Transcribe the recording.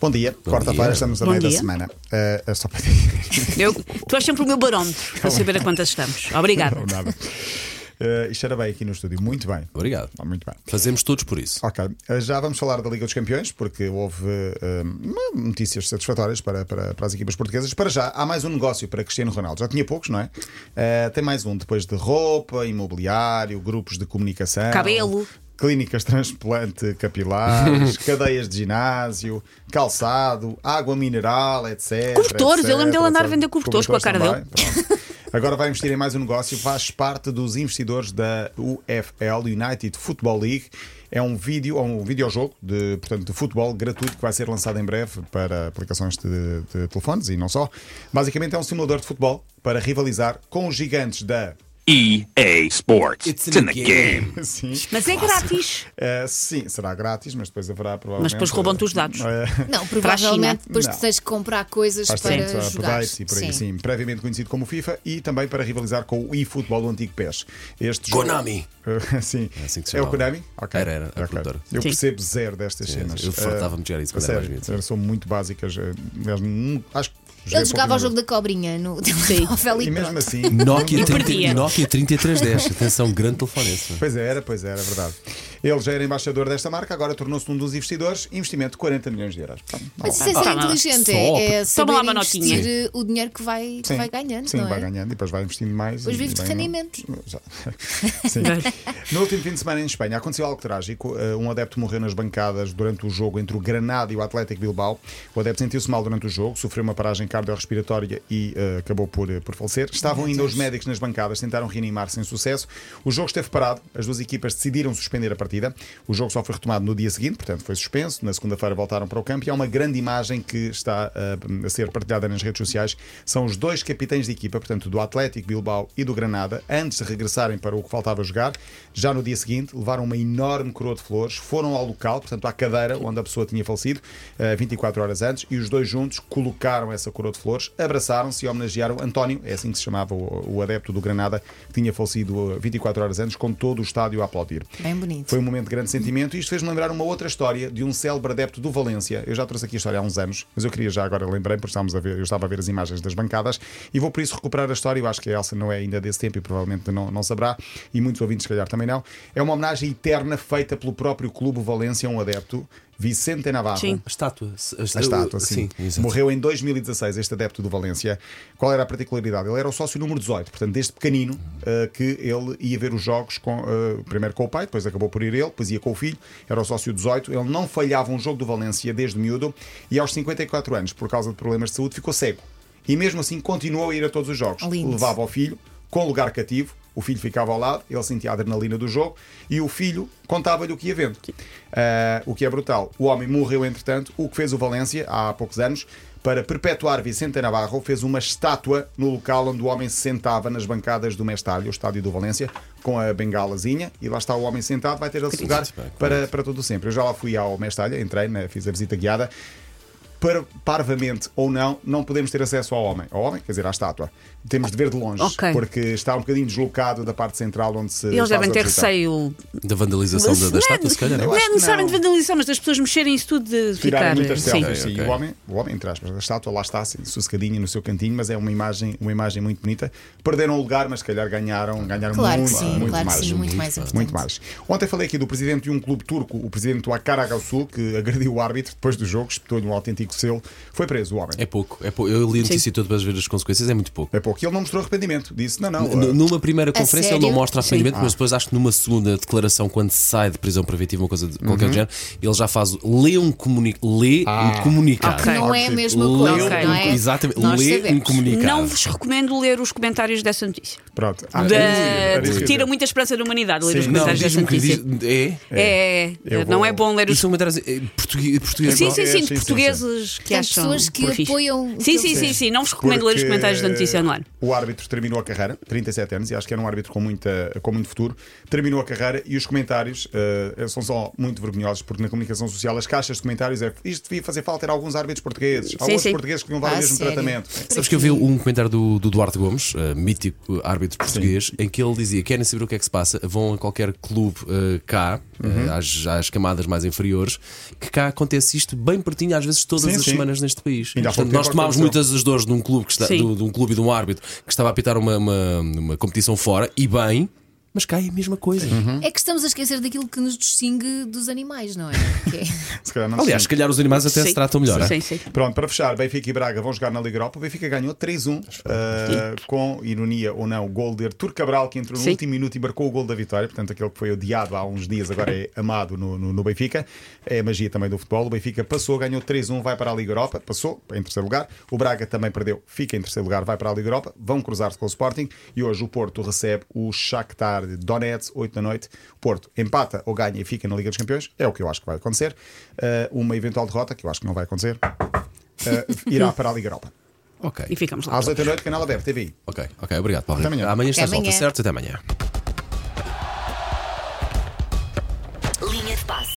Bom dia, quarta-feira, estamos a Bom meio da dia. semana. É só para Eu, tu és sempre o meu barómetro para saber a quantas estamos. Obrigada. Não, nada. Eh, isto era bem aqui no estúdio, muito bem. Obrigado. Ah, Muito bem. Fazemos todos por isso. Ok, eh, já vamos falar da Liga dos Campeões, porque houve eh, notícias satisfatórias para, para, para as equipas portuguesas. Para já, há mais um negócio para Cristiano Ronaldo. Já tinha poucos, não é? Eh, tem mais um, depois de roupa, imobiliário, grupos de comunicação. Cabelo. Clínicas transplante capilares, cadeias de ginásio, calçado, água mineral, etc. Cobertores, etc, eu lembro dele andar a vender cobertores com a cara também, pronto. Agora vai investir em mais um negócio, faz parte dos investidores da UFL, United Football League. É um vídeo, é um videojogo de, portanto, de futebol gratuito que vai ser lançado em breve para aplicações de, de telefones e não só. Basicamente é um simulador de futebol para rivalizar com os gigantes da EA Sports. It's It's, in the the game. game. Sim. Mas é grátis. Eh, sim, será grátis, mas depois haverá provavelmente. Mas depois roubam-te os dados. eh, Não, Para a provavelmente depois Não. tu tens de comprar coisas Faz para tempo, jogar. updates e por aí, sim. Previamente conhecido como FIFA e também para rivalizar com o eFootball do antigo PES. Este jogo- Konami. Eh, sim. É assim que se é o. Konami? Ok. Era, era, a Ok. produtora. Eu Sim. percebo zero destas cenas. eu fartava-me Eh, de jogar isso a quando era mais eh, São muito básicas. eh, acho que Ele jogava o jogo da cobrinha no telemóvel E e mesmo assim. Nokia, E 30, perdia. Nokia 3310. Atenção, grande telefone esse. Pois era, pois era, é verdade. Ele já era embaixador desta marca, agora tornou-se um dos investidores. Investimento de 40 milhões de euros. Pronto, Mas isso é ser Ah, inteligente, é, é saber lá investir o dinheiro que vai, que Sim, vai ganhando, sim, não vai é? ganhando e depois vai investindo mais. Depois e vives de rendimentos. No último fim de semana em Espanha aconteceu algo trágico. Uh, Um adepto morreu nas bancadas durante o jogo entre o Granada e o Atlético Bilbao. O adepto sentiu-se mal durante o jogo, sofreu uma paragem cardiorrespiratória e uh, acabou por, uh, por falecer. Estavam ainda os médicos nas bancadas, tentaram reanimar sem sucesso. O jogo esteve parado, as duas equipas decidiram suspender a partida. O jogo só foi retomado no dia seguinte, portanto foi suspenso. Na segunda-feira voltaram para o campo e há uma grande imagem que está uh, a ser partilhada nas redes sociais. São os dois capitães de equipa, portanto do Atlético Bilbao e do Granada, antes de regressarem para o que faltava jogar. Já no dia seguinte, levaram uma enorme coroa de flores, foram ao local, portanto à cadeira onde a pessoa tinha falecido, uh, 24 horas antes, e os dois juntos colocaram essa coroa de flores, abraçaram-se e homenagearam António, é assim que se chamava o, o adepto do Granada, que tinha falecido uh, 24 horas antes, com todo o estádio a aplaudir. Bem bonito. Foi um momento de grande sentimento e isto fez-me lembrar uma outra história de um célebre adepto do Valência. Eu já trouxe aqui a história há uns anos, mas eu queria já agora lembrei, porque estávamos a ver, eu estava a ver as imagens das bancadas e vou por isso recuperar a história. Eu acho que a Elsa não é ainda desse tempo e provavelmente não, não saberá, e muitos ouvintes, se calhar, também não. É uma homenagem eterna feita pelo próprio Clube Valência a um adepto, Vicente Navarro. Sim. A estátua. A estátua, sim. exato. Morreu em 2016 este adepto do Valência. Qual era a particularidade? Ele era o sócio número 18, portanto, desde pequenino uh, que ele ia ver os jogos com, uh, primeiro com o pai, depois acabou por ir ele, depois ia com o filho, era o sócio 18. Ele não falhava um jogo do Valência desde miúdo e aos 54 anos, por causa de problemas de saúde, ficou cego. E mesmo assim continuou a ir a todos os jogos. Lindo. Levava o filho com lugar cativo. O filho ficava ao lado, ele sentia a adrenalina do jogo e o filho contava-lhe o que ia vendo. Ah, o que é brutal. O homem morreu, entretanto. O que fez o Valência, há poucos anos, para perpetuar Vicente Navarro, fez uma estátua no local onde o homem se sentava nas bancadas do Mestalho, o estádio do Valência, com a bengalazinha. E lá está o homem sentado, vai ter esse lugar para, para todo sempre. Eu já lá fui ao Mestalho, entrei, né, fiz a visita guiada para, parvamente ou não, não podemos ter acesso ao homem. Ao homem, quer dizer, à estátua. Temos de ver de longe, Ok. porque está um bocadinho deslocado da parte central onde se. Eles devem ter receio. Da vandalização da, da Não é- estátua, se calhar. Não é que necessariamente não. vandalização, mas das pessoas mexerem isso tudo de Tirarem ficar. muitas sim. selfies. Ok, sim. ok. O homem, o homem, entre aspas, a estátua lá está, assim, sossegadinha no seu cantinho, mas é uma imagem, uma imagem muito bonita. Perderam o lugar, mas se calhar ganharam, ganharam Claro muito, que sim, muito claro que mais. sim, muito mais importante. Muito mais. Ontem falei aqui do presidente de um clube turco, o presidente do Akar Agausul, que agrediu o árbitro depois do jogo, espetou-lhe um autêntico selo. Foi preso o homem. É pouco, é pouco. Eu li a notícia toda para ver as consequências, é muito pouco. É pouco. E ele não mostrou arrependimento. Disse: não, não. N- uh, Numa primeira conferência ele não mostra arrependimento, Sim. mas depois acho que numa segunda declaração, quando sai de prisão preventiva, uma coisa de Uhum. qualquer género, ele já faz. lê um, comuni lê Ah. um comunicado. Ok. Não é a mesma Lê coisa, Ok. não um- é? Exatamente, Nós lê um sabemos. comunicado. Não vos recomendo ler os comentários dessa notícia. Pronto. Ah, Da- era isso que eu ia Tira dizer. muita esperança da humanidade ler Sim. os Não, comentários dessa diz-me que notícia. diz, é. É, Eu não vou- é bom ler os. É é, Português, português Sim, não. sim, é, sim, sim, portugueses que Há acham. pessoas que apoiam o Sim, que sim, sim, sim. Não vos recomendo ler os Porque, comentários da notícia online. O árbitro terminou a carreira, 37 anos, e acho que era um árbitro com, muita, com muito futuro. Terminou a carreira e os comentários eh, são só muito vergonhosos, porque na comunicação social as caixas de comentários é isto devia fazer falta em alguns árbitros portugueses. Há Sim, outros sim. portugueses que não o Ah, mesmo sério? tratamento. Sabes que eu vi um comentário do, do Duarte Gomes, eh, mítico árbitro português, em que ele dizia: querem saber o que é que se passa, vão a qualquer clube eh, cá, eh, Uhum. às, às camadas mais inferiores, que cá acontece isto bem pertinho, às vezes todas todas Sim, as sim. semanas neste país. Portanto, nós tomámos muitas as dores de um clube que está, do- de um clube e de um árbitro que estava a apitar uma, uma, uma competição fora e bem, mas cai a mesma coisa. Uhum. É que estamos a esquecer daquilo que nos distingue dos animais, não é? É- Se calhar não Aliás, se calhar os animais até Sim. se tratam melhor. Sim, é? sim. Pronto, para fechar, Benfica e Braga vão jogar na Liga Europa. O Benfica ganhou 3-1, uh, com ironia ou não, o gol de Artur Cabral, que entrou no Sim. último minuto e marcou o gol da vitória. Portanto, aquele que foi odiado há uns dias, agora é amado no, no, no Benfica. É a magia também do futebol. O Benfica passou, ganhou 3-1, vai para a Liga Europa, passou em terceiro lugar. O Braga também perdeu, fica em terceiro lugar, vai para a Liga Europa. Vão cruzar-se com o Sporting e hoje o Porto recebe o Shakhtar Donetsk, 8 da noite. O Porto empata ou ganha e fica na Liga dos Campeões. É o que eu acho que vai acontecer. Uh, uma eventual derrota, que eu acho que não vai acontecer, uh, irá para a Liga Europa. Ok. E ficamos lá. Às 8 da noite, canal aberto, TVI. Ok, ok, obrigado, Paulo. Até amanhã. Amanhã volta, amanhã. certo? Até amanhã.